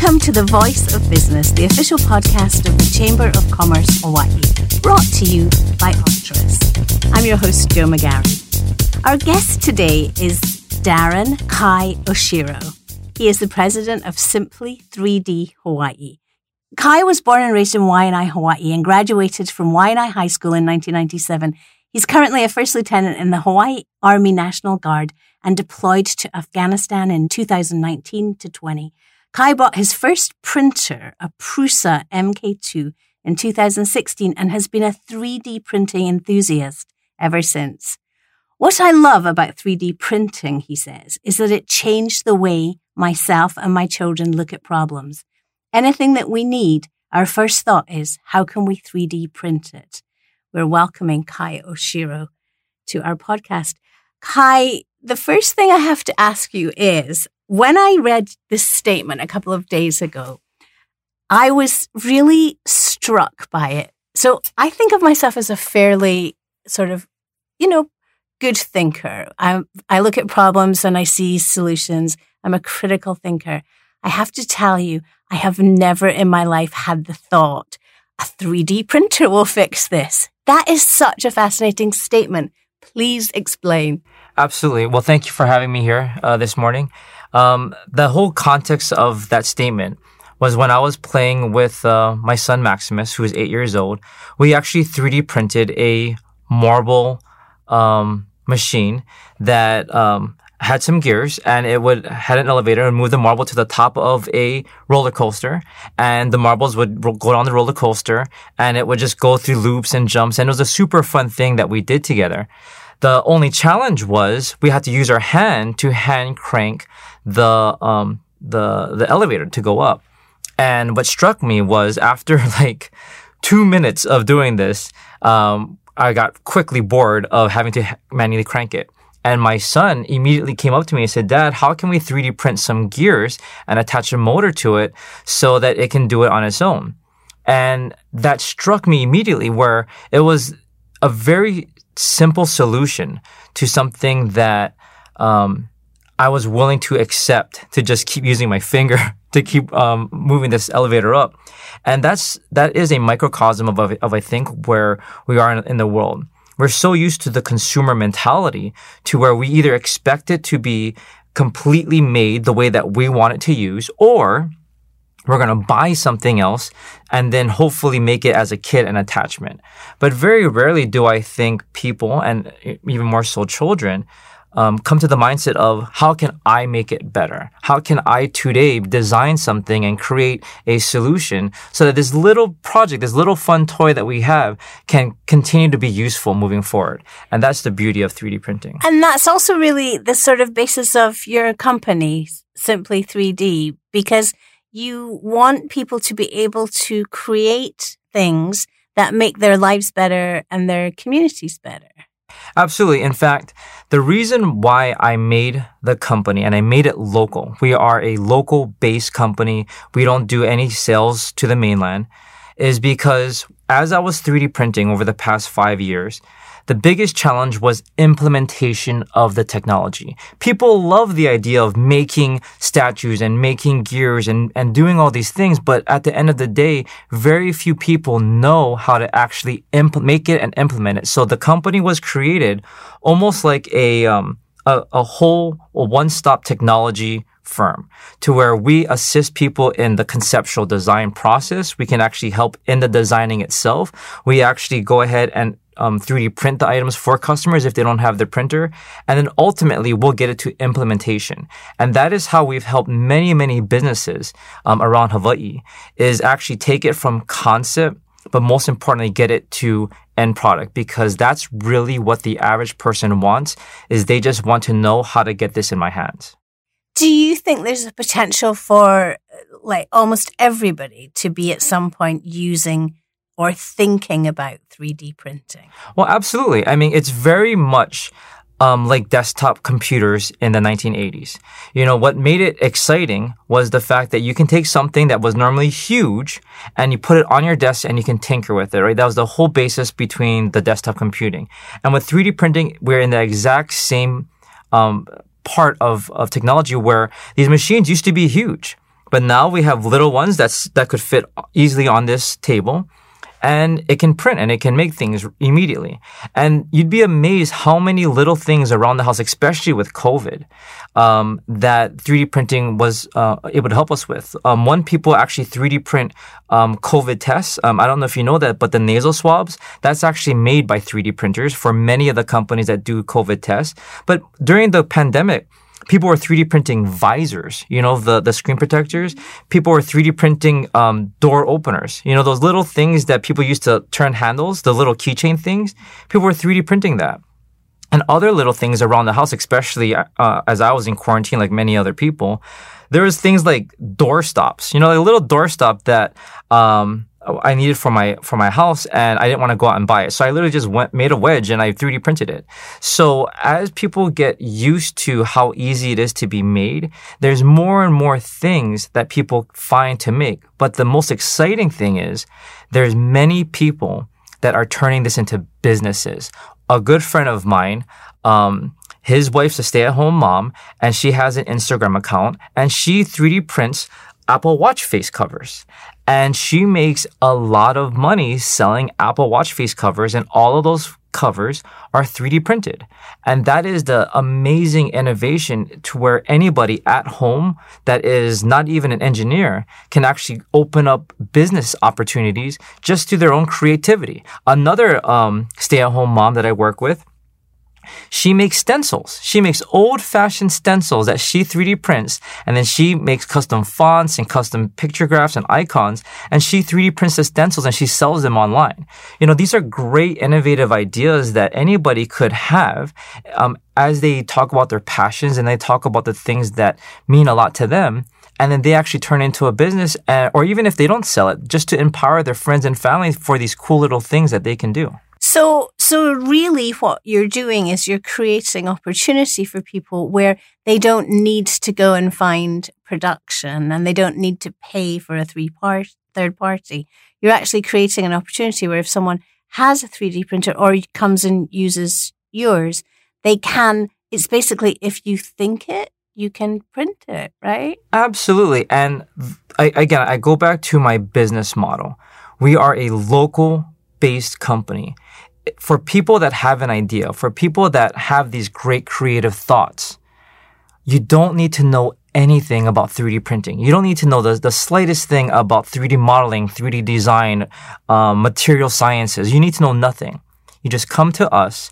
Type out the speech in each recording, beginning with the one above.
Welcome to the Voice of Business, the official podcast of the Chamber of Commerce Hawaii, brought to you by Altres. I'm your host, Jo McGarry. Our guest today is Darren Kai Oshiro. He is the president of Simply 3D Hawaii. Kai was born and raised in Waianae, Hawaii, and graduated from Waianae High School in 1997. He's currently a first lieutenant in the Hawaii Army National Guard and deployed to Afghanistan in 2019 to 20. Kai bought his first printer, a Prusa MK2, in 2016 and has been a 3D printing enthusiast ever since. What I love about 3D printing, he says, is that it changed the way myself and my children look at problems. Anything that we need, our first thought is, how can we 3D print it? We're welcoming Kai Oshiro to our podcast. Kai, the first thing I have to ask you is, when I read this statement a couple of days ago, I was really struck by it. So I think of myself as a fairly sort of, you know, good thinker. I, I look at problems and I see solutions. I'm a critical thinker. I have to tell you, I have never in my life had the thought a 3D printer will fix this. That is such a fascinating statement. Please explain. Absolutely. Well, thank you for having me here uh, this morning. Um, the whole context of that statement was when I was playing with uh, my son Maximus, who is eight years old. We actually 3D printed a marble um, machine that um, had some gears and it would had an elevator and move the marble to the top of a roller coaster and the marbles would go down the roller coaster and it would just go through loops and jumps and it was a super fun thing that we did together. The only challenge was we had to use our hand to hand crank the um, the the elevator to go up. And what struck me was after like two minutes of doing this, um, I got quickly bored of having to manually crank it. And my son immediately came up to me and said, Dad, how can we 3D print some gears and attach a motor to it so that it can do it on its own? And that struck me immediately where it was a very simple solution to something that um, I was willing to accept to just keep using my finger to keep um, moving this elevator up, and that's that is a microcosm of of, of I think where we are in, in the world. We're so used to the consumer mentality to where we either expect it to be completely made the way that we want it to use, or we're going to buy something else and then hopefully make it as a kit and attachment. But very rarely do I think people, and even more so children, um, come to the mindset of how can I make it better? How can I today design something and create a solution so that this little project, this little fun toy that we have can continue to be useful moving forward? And that's the beauty of 3D printing. And that's also really the sort of basis of your company, Simply 3D, because you want people to be able to create things that make their lives better and their communities better. Absolutely. In fact, the reason why I made the company and I made it local, we are a local based company. We don't do any sales to the mainland is because as I was 3D printing over the past five years, the biggest challenge was implementation of the technology. People love the idea of making statues and making gears and, and doing all these things, but at the end of the day, very few people know how to actually make it and implement it. So the company was created almost like a, um, a, a whole one-stop technology firm to where we assist people in the conceptual design process. We can actually help in the designing itself. We actually go ahead and um, 3D print the items for customers if they don't have their printer. And then ultimately we'll get it to implementation. And that is how we've helped many, many businesses um, around Hawaii is actually take it from concept, but most importantly, get it to end product because that's really what the average person wants is they just want to know how to get this in my hands. Do you think there's a potential for like almost everybody to be at some point using or thinking about 3D printing? Well, absolutely. I mean, it's very much um, like desktop computers in the 1980s. You know, what made it exciting was the fact that you can take something that was normally huge and you put it on your desk and you can tinker with it, right? That was the whole basis between the desktop computing. And with 3D printing, we're in the exact same um, part of, of technology where these machines used to be huge But now we have little ones that's, that could fit easily on this table and it can print and it can make things immediately. And you'd be amazed how many little things around the house, especially with COVID, um, that 3D printing was uh, able to help us with. Um, one, people actually 3D print um, COVID tests. Um, I don't know if you know that, but the nasal swabs, that's actually made by 3D printers for many of the companies that do COVID tests. But during the pandemic, people were 3D printing visors, you know, the, the screen protectors. People were 3D printing um, door openers, you know, those little things that people used to turn handles, the little keychain things. People were 3D printing that. And other little things around the house, especially uh, as I was in quarantine, like many other people, there was things like door stops, you know, like a little door stop that, um, I needed for my for my house and I didn't want to go out and buy it. So I literally just went made a wedge and I 3D printed it. So as people get used to how easy it is to be made, there's more and more things that people find to make. But the most exciting thing is there's many people that are turning this into businesses. A good friend of mine, um, his wife's a stay-at-home mom and she has an Instagram account and she 3D prints Apple Watch face covers. And she makes a lot of money selling Apple Watch face covers, and all of those covers are 3D printed. And that is the amazing innovation to where anybody at home that is not even an engineer can actually open up business opportunities just through their own creativity. Another um, stay at home mom that I work with, she makes stencils. She makes old fashioned stencils that she 3D prints and then she makes custom fonts and custom picture graphs and icons and she 3D prints the stencils and she sells them online. You know, these are great innovative ideas that anybody could have um, as they talk about their passions and they talk about the things that mean a lot to them and then they actually turn into a business, uh, or even if they don't sell it, just to empower their friends and family for these cool little things that they can do. So, so really what you're doing is you're creating opportunity for people where they don't need to go and find production and they don't need to pay for a three part, third party. You're actually creating an opportunity where if someone has a 3D printer or comes and uses yours, they can, it's basically if you think it, you can print it, right? Absolutely. And I, again, I go back to my business model. We are a local based company. For people that have an idea, for people that have these great creative thoughts, you don't need to know anything about 3D printing. You don't need to know the, the slightest thing about 3D modeling, 3D design, um, material sciences. You need to know nothing. You just come to us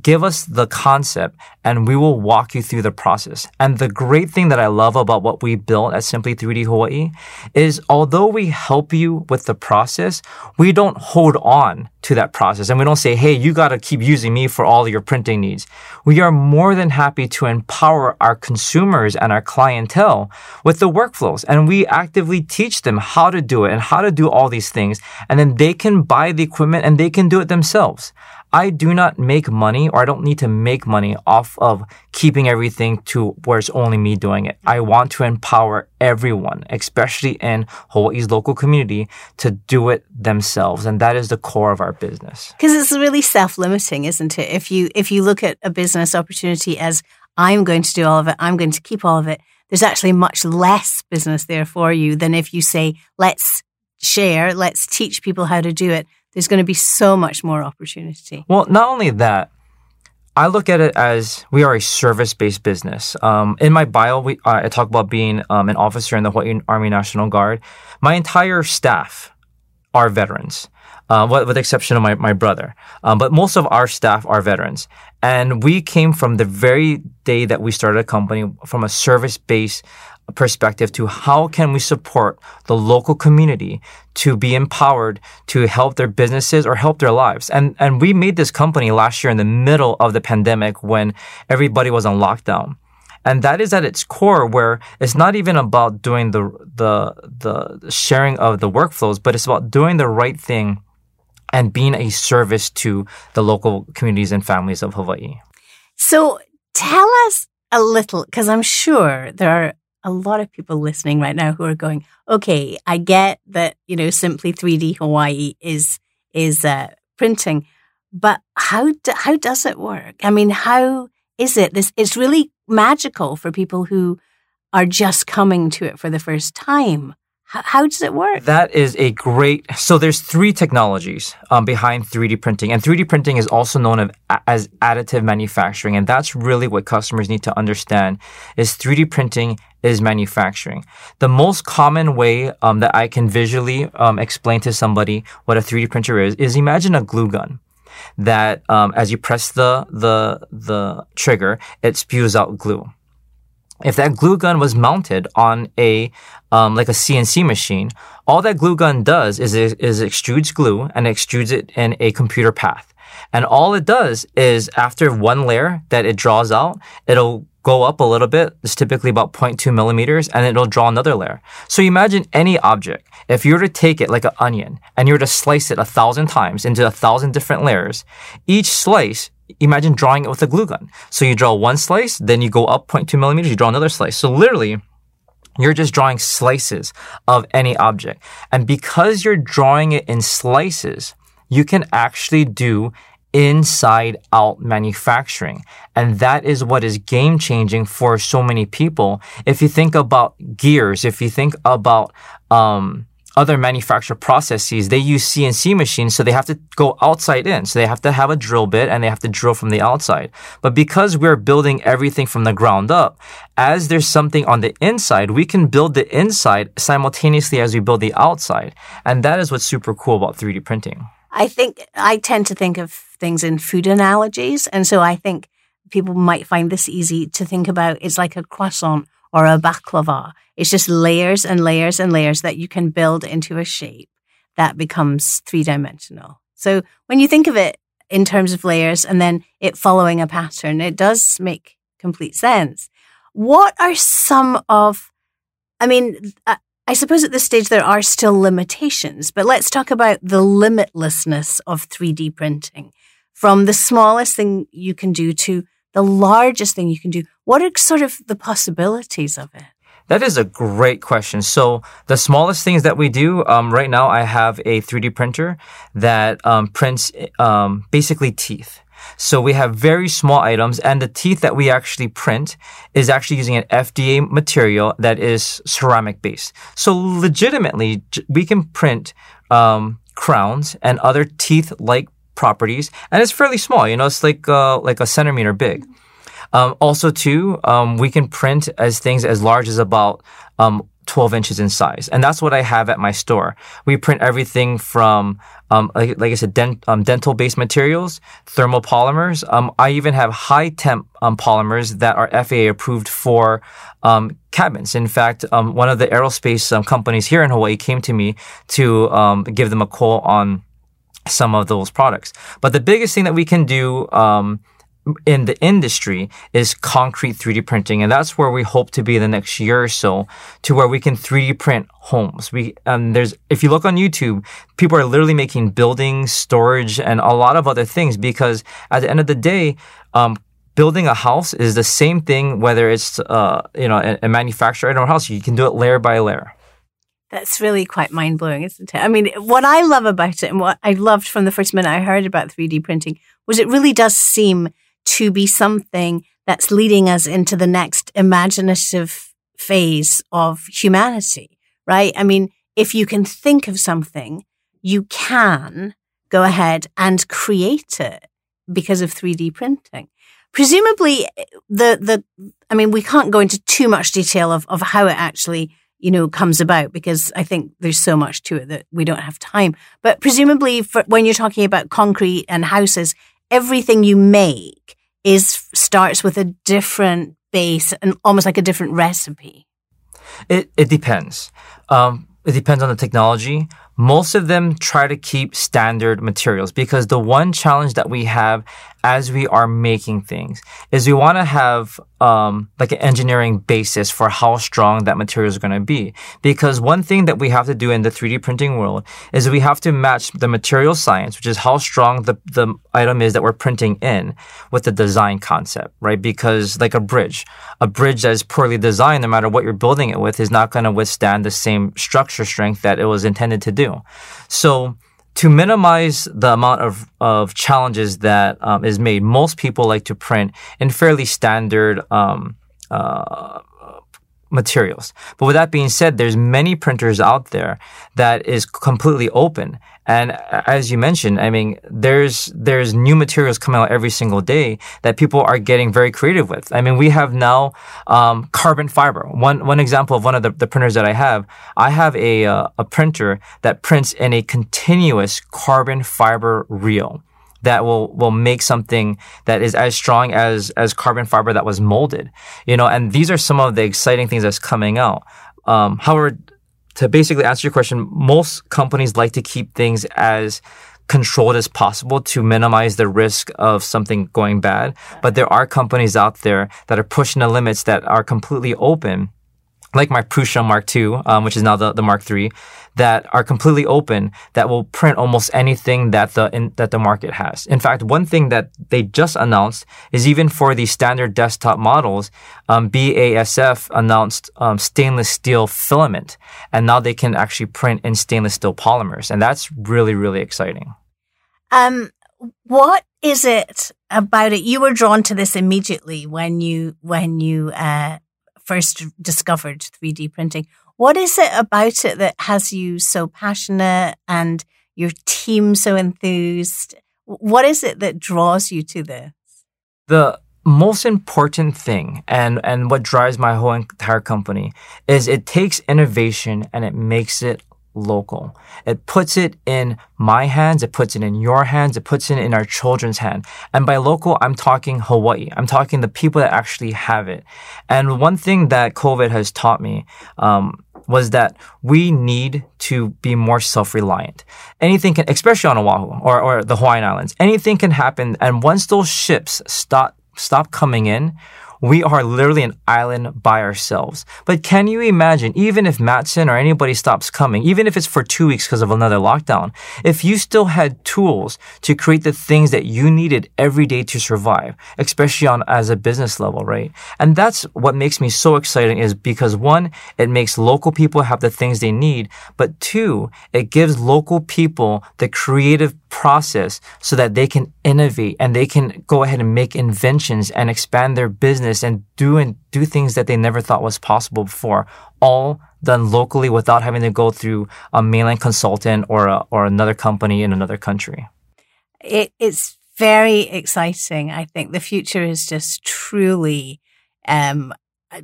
give us the concept and we will walk you through the process. And the great thing that I love about what we built at Simply 3D Hawaii is although we help you with the process, we don't hold on to that process and we don't say, Hey, you got to keep using me for all your printing needs. We are more than happy to empower our consumers and our clientele with the workflows and we actively teach them how to do it and how to do all these things. And then they can buy the equipment and they can do it themselves. I do not make money or I don't need to make money off of keeping everything to where it's only me doing it. I want to empower everyone, especially in Hawaii's local community, to do it themselves. And that is the core of our business. Because it's really self-limiting, isn't it? If you, if you look at a business opportunity as I'm going to do all of it, I'm going to keep all of it, there's actually much less business there for you than if you say, let's share, let's teach people how to do it there's going to be so much more opportunity. Well, not only that, I look at it as we are a service based business. Um, in my bio, we, uh, I talk about being um, an officer in the Hawaii Army National Guard. My entire staff are veterans. Uh, with, with the exception of my, my brother. Um, but most of our staff are veterans. And we came from the very day that we started a company from a service based perspective to how can we support the local community to be empowered to help their businesses or help their lives. And and we made this company last year in the middle of the pandemic when everybody was on lockdown. And that is at its core where it's not even about doing the the the sharing of the workflows, but it's about doing the right thing and being a service to the local communities and families of Hawaii. So tell us a little, because I'm sure there are a lot of people listening right now who are going, okay, I get that, you know, simply 3D Hawaii is, is, uh, printing, but how, do, how does it work? I mean, how is it this? It's really magical for people who are just coming to it for the first time. How does it work? That is a great. So there's three technologies um, behind 3D printing, and 3D printing is also known as additive manufacturing, and that's really what customers need to understand: is 3D printing is manufacturing. The most common way um, that I can visually um, explain to somebody what a 3D printer is is imagine a glue gun that um, as you press the the the trigger, it spews out glue if that glue gun was mounted on a um, like a CNC machine, all that glue gun does is is extrudes glue and extrudes it in a computer path. And all it does is after one layer that it draws out, it'll go up a little bit. It's typically about 0.2 millimeters and it'll draw another layer. So imagine any object. If you were to take it like an onion and you were to slice it a thousand times into a thousand different layers, each slice imagine drawing it with a glue gun. So you draw one slice, then you go up 0.2 millimeters, you draw another slice. So literally, you're just drawing slices of any object. And because you're drawing it in slices, you can actually do inside out manufacturing. And that is what is game changing for so many people. If you think about gears, if you think about, um, other manufacturer processes, they use CNC machines, so they have to go outside in. So they have to have a drill bit and they have to drill from the outside. But because we're building everything from the ground up, as there's something on the inside, we can build the inside simultaneously as we build the outside. And that is what's super cool about 3D printing. I think I tend to think of things in food analogies. And so I think people might find this easy to think about. It's like a croissant or a baklava. It's just layers and layers and layers that you can build into a shape that becomes three dimensional. So when you think of it in terms of layers and then it following a pattern, it does make complete sense. What are some of, I mean, I suppose at this stage there are still limitations, but let's talk about the limitlessness of 3D printing from the smallest thing you can do to the largest thing you can do. What are sort of the possibilities of it? That is a great question. So the smallest things that we do um, right now, I have a 3D printer that um, prints um, basically teeth. So we have very small items, and the teeth that we actually print is actually using an FDA material that is ceramic based. So legitimately, we can print um, crowns and other teeth like properties, and it's fairly small. You know, it's like uh, like a centimeter big. Um, also, too, um, we can print as things as large as about um, 12 inches in size. And that's what I have at my store. We print everything from, um, like, like, I said, dent, um, dental based materials, thermopolymers. Um, I even have high temp polymers that are FAA approved for cabins. In fact, one of the aerospace companies here in Hawaii came to me to give them a call on some of those products. But the biggest thing that we can do, um, in the industry is concrete 3D printing. And that's where we hope to be the next year or so to where we can 3D print homes. We, um, there's, if you look on YouTube, people are literally making buildings, storage, and a lot of other things because at the end of the day, um, building a house is the same thing, whether it's, uh, you know, a, a manufacturer or a house. You can do it layer by layer. That's really quite mind blowing, isn't it? I mean, what I love about it and what I loved from the first minute I heard about 3D printing was it really does seem to be something that's leading us into the next imaginative phase of humanity, right? I mean, if you can think of something, you can go ahead and create it because of 3D printing. Presumably eh, the, the, I mean, we can't go into too much detail of, of how it actually you know, comes about because I think there's so much to it that we don't have time. But presumably for, when you're talking about concrete and houses, everything you make is starts with a different base and almost like a different recipe. It, it depends. Um, it depends on the technology. Most of them try to keep standard materials because the one challenge that we have as we are making things is we want to have um, like an engineering basis for how strong that material is going to be. Because one thing that we have to do in the 3D printing world is we have to match the material science, which is how strong the, the item is that we're printing in with the design concept, right? Because like a bridge, a bridge that is poorly designed, no matter what you're building it with, is not going to withstand the same structure strength that it was intended to do. So, to minimize the amount of, of challenges that um, is made, most people like to print in fairly standard um, uh, materials. But with that being said, there's many printers out there that is completely open. And as you mentioned, I mean, there's, there's new materials coming out every single day that people are getting very creative with. I mean, we have now, um, carbon fiber. One, one example of one of the, the printers that I have, I have a, uh, a printer that prints in a continuous carbon fiber reel that will will make something that is as strong as as carbon fiber that was molded. You know, and these are some of the exciting things that's coming out. Um, however, to basically answer your question, most companies like to keep things as controlled as possible to minimize the risk of something going bad. But there are companies out there that are pushing the limits that are completely open like my Prusa Mark II, um, which is now the, the Mark III, that are completely open that will print almost anything that the in, that the market has. In fact, one thing that they just announced is even for the standard desktop models, um, BASF announced um, stainless steel filament, and now they can actually print in stainless steel polymers, and that's really really exciting. Um, what is it about it? You were drawn to this immediately when you when you uh, first discovered 3D printing. What is it about it that has you so passionate and your team so enthused? What is it that draws you to this? The most important thing and, and what drives my whole entire company is it takes innovation and it makes it local. It puts it in my hands, it puts it in your hands, it puts it in our children's hand. And by local, I'm talking Hawaii. I'm talking the people that actually have it. And one thing that COVID has taught me, um, was that we need to be more self-reliant. Anything can, especially on Oahu or, or the Hawaiian Islands, anything can happen. And once those ships stop, stop coming in, we are literally an island by ourselves. But can you imagine, even if Matson or anybody stops coming, even if it's for two weeks because of another lockdown, if you still had tools to create the things that you needed every day to survive, especially on as a business level, right? And that's what makes me so exciting is because one, it makes local people have the things they need, but two, it gives local people the creative process so that they can innovate and they can go ahead and make inventions and expand their business and do and do things that they never thought was possible before, all done locally without having to go through a mainland consultant or a, or another company in another country. It, it's very exciting. I think the future is just truly um,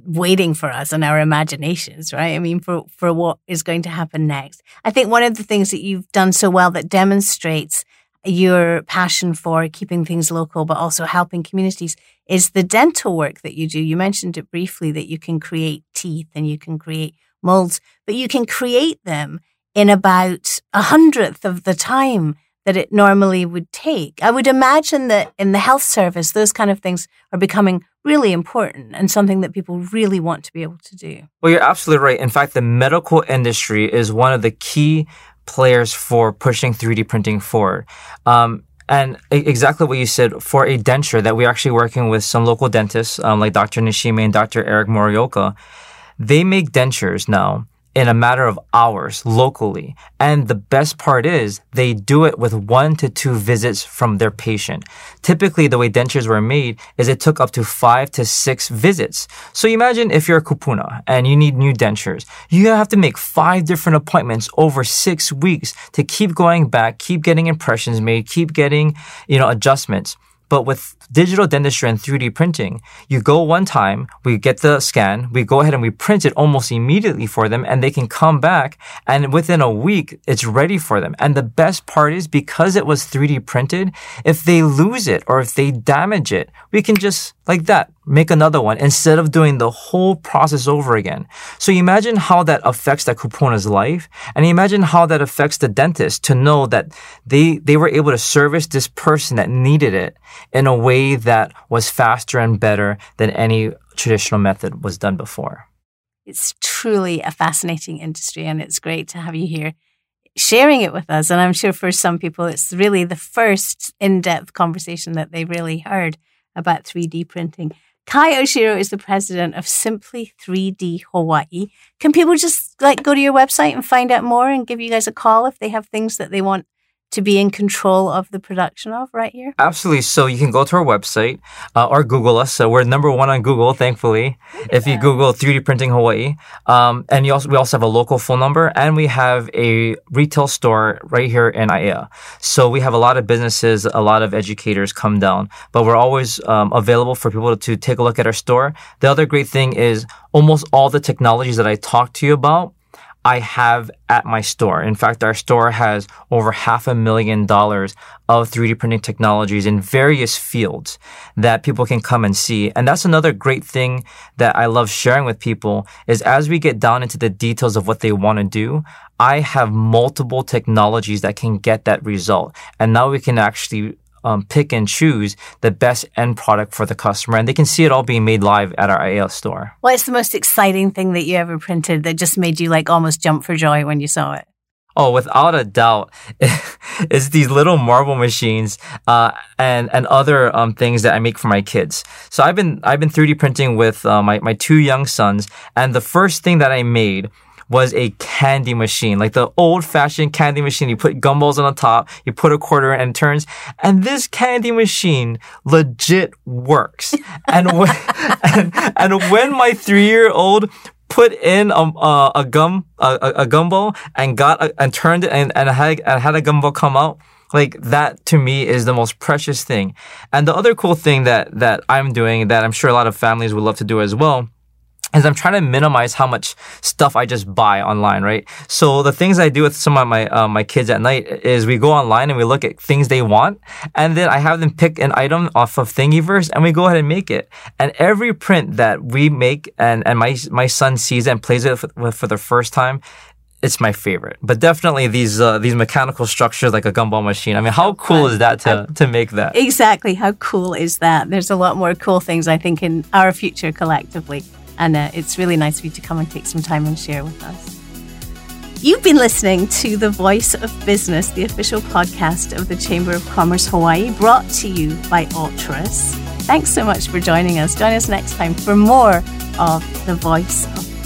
waiting for us and our imaginations, right? I mean, for, for what is going to happen next. I think one of the things that you've done so well that demonstrates your passion for keeping things local, but also helping communities is the dental work that you do. You mentioned it briefly that you can create teeth and you can create molds, but you can create them in about a hundredth of the time that it normally would take. I would imagine that in the health service, those kind of things are becoming really important and something that people really want to be able to do. Well, you're absolutely right. In fact, the medical industry is one of the key players for pushing 3D printing forward. Um, and exactly what you said for a denture that we're actually working with some local dentists, um, like Dr. Nishime and Dr. Eric Morioka. They make dentures now in a matter of hours locally. And the best part is they do it with one to two visits from their patient. Typically, the way dentures were made is it took up to five to six visits. So imagine if you're a kupuna and you need new dentures. You have to make five different appointments over six weeks to keep going back, keep getting impressions made, keep getting, you know, adjustments. But with digital dentistry and 3D printing, you go one time, we get the scan, we go ahead and we print it almost immediately for them and they can come back and within a week, it's ready for them. And the best part is because it was 3D printed, if they lose it or if they damage it, we can just like that, make another one instead of doing the whole process over again. So imagine how that affects that kupuna's life and imagine how that affects the dentist to know that they, they were able to service this person that needed it in a way that was faster and better than any traditional method was done before. It's truly a fascinating industry and it's great to have you here sharing it with us. And I'm sure for some people, it's really the first in depth conversation that they really heard about 3D printing. Kai Oshiro is the president of Simply 3D Hawaii. Can people just like go to your website and find out more and give you guys a call if they have things that they want to be in control of the production of right here? Absolutely. So you can go to our website uh, or Google us. So we're number one on Google, thankfully. If you Google 3D printing Hawaii, um, and you also we also have a local phone number, and we have a retail store right here in Aiea. So we have a lot of businesses, a lot of educators come down, but we're always um, available for people to take a look at our store. The other great thing is almost all the technologies that I talked to you about I have at my store. In fact, our store has over half a million dollars of 3D printing technologies in various fields that people can come and see. And that's another great thing that I love sharing with people is as we get down into the details of what they want to do, I have multiple technologies that can get that result. And now we can actually um, pick and choose the best end product for the customer, and they can see it all being made live at our Aiea store. What's the most exciting thing that you ever printed that just made you like almost jump for joy when you saw it? Oh, without a doubt, it's these little marble machines uh, and and other um, things that I make for my kids. So I've been I've been 3D printing with uh, my my two young sons, and the first thing that I made was a candy machine, like the old fashioned candy machine. You put gumballs on the top, you put a quarter in and it turns. And this candy machine legit works. and when, and, and when my three year old put in a, a, a gum, a, a, gumball and got, a, and turned it and, and had, and had a gumball come out, like that to me is the most precious thing. And the other cool thing that, that I'm doing that I'm sure a lot of families would love to do as well is I'm trying to minimize how much stuff I just buy online, right? So the things I do with some of my uh, my kids at night is we go online and we look at things they want, and then I have them pick an item off of Thingiverse, and we go ahead and make it. And every print that we make, and and my my son sees it and plays it for, for the first time, it's my favorite. But definitely these uh, these mechanical structures like a gumball machine. I mean, how cool is that to to make that? Exactly. How cool is that? There's a lot more cool things I think in our future collectively. And uh, it's really nice for you to come and take some time and share with us. You've been listening to The Voice of Business, the official podcast of the Chamber of Commerce Hawaii, brought to you by Altres. Thanks so much for joining us. Join us next time for more of The Voice of